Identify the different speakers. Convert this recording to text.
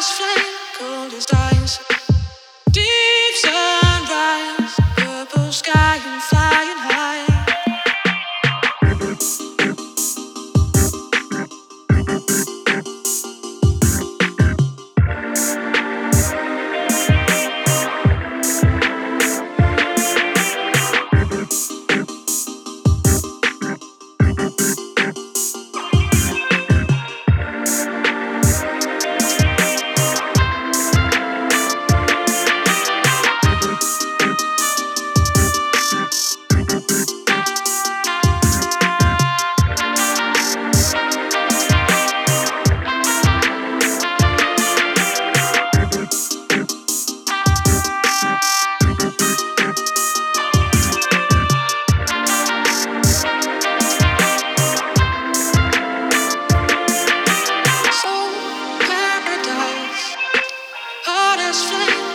Speaker 1: as flame, cold as ice. best friend.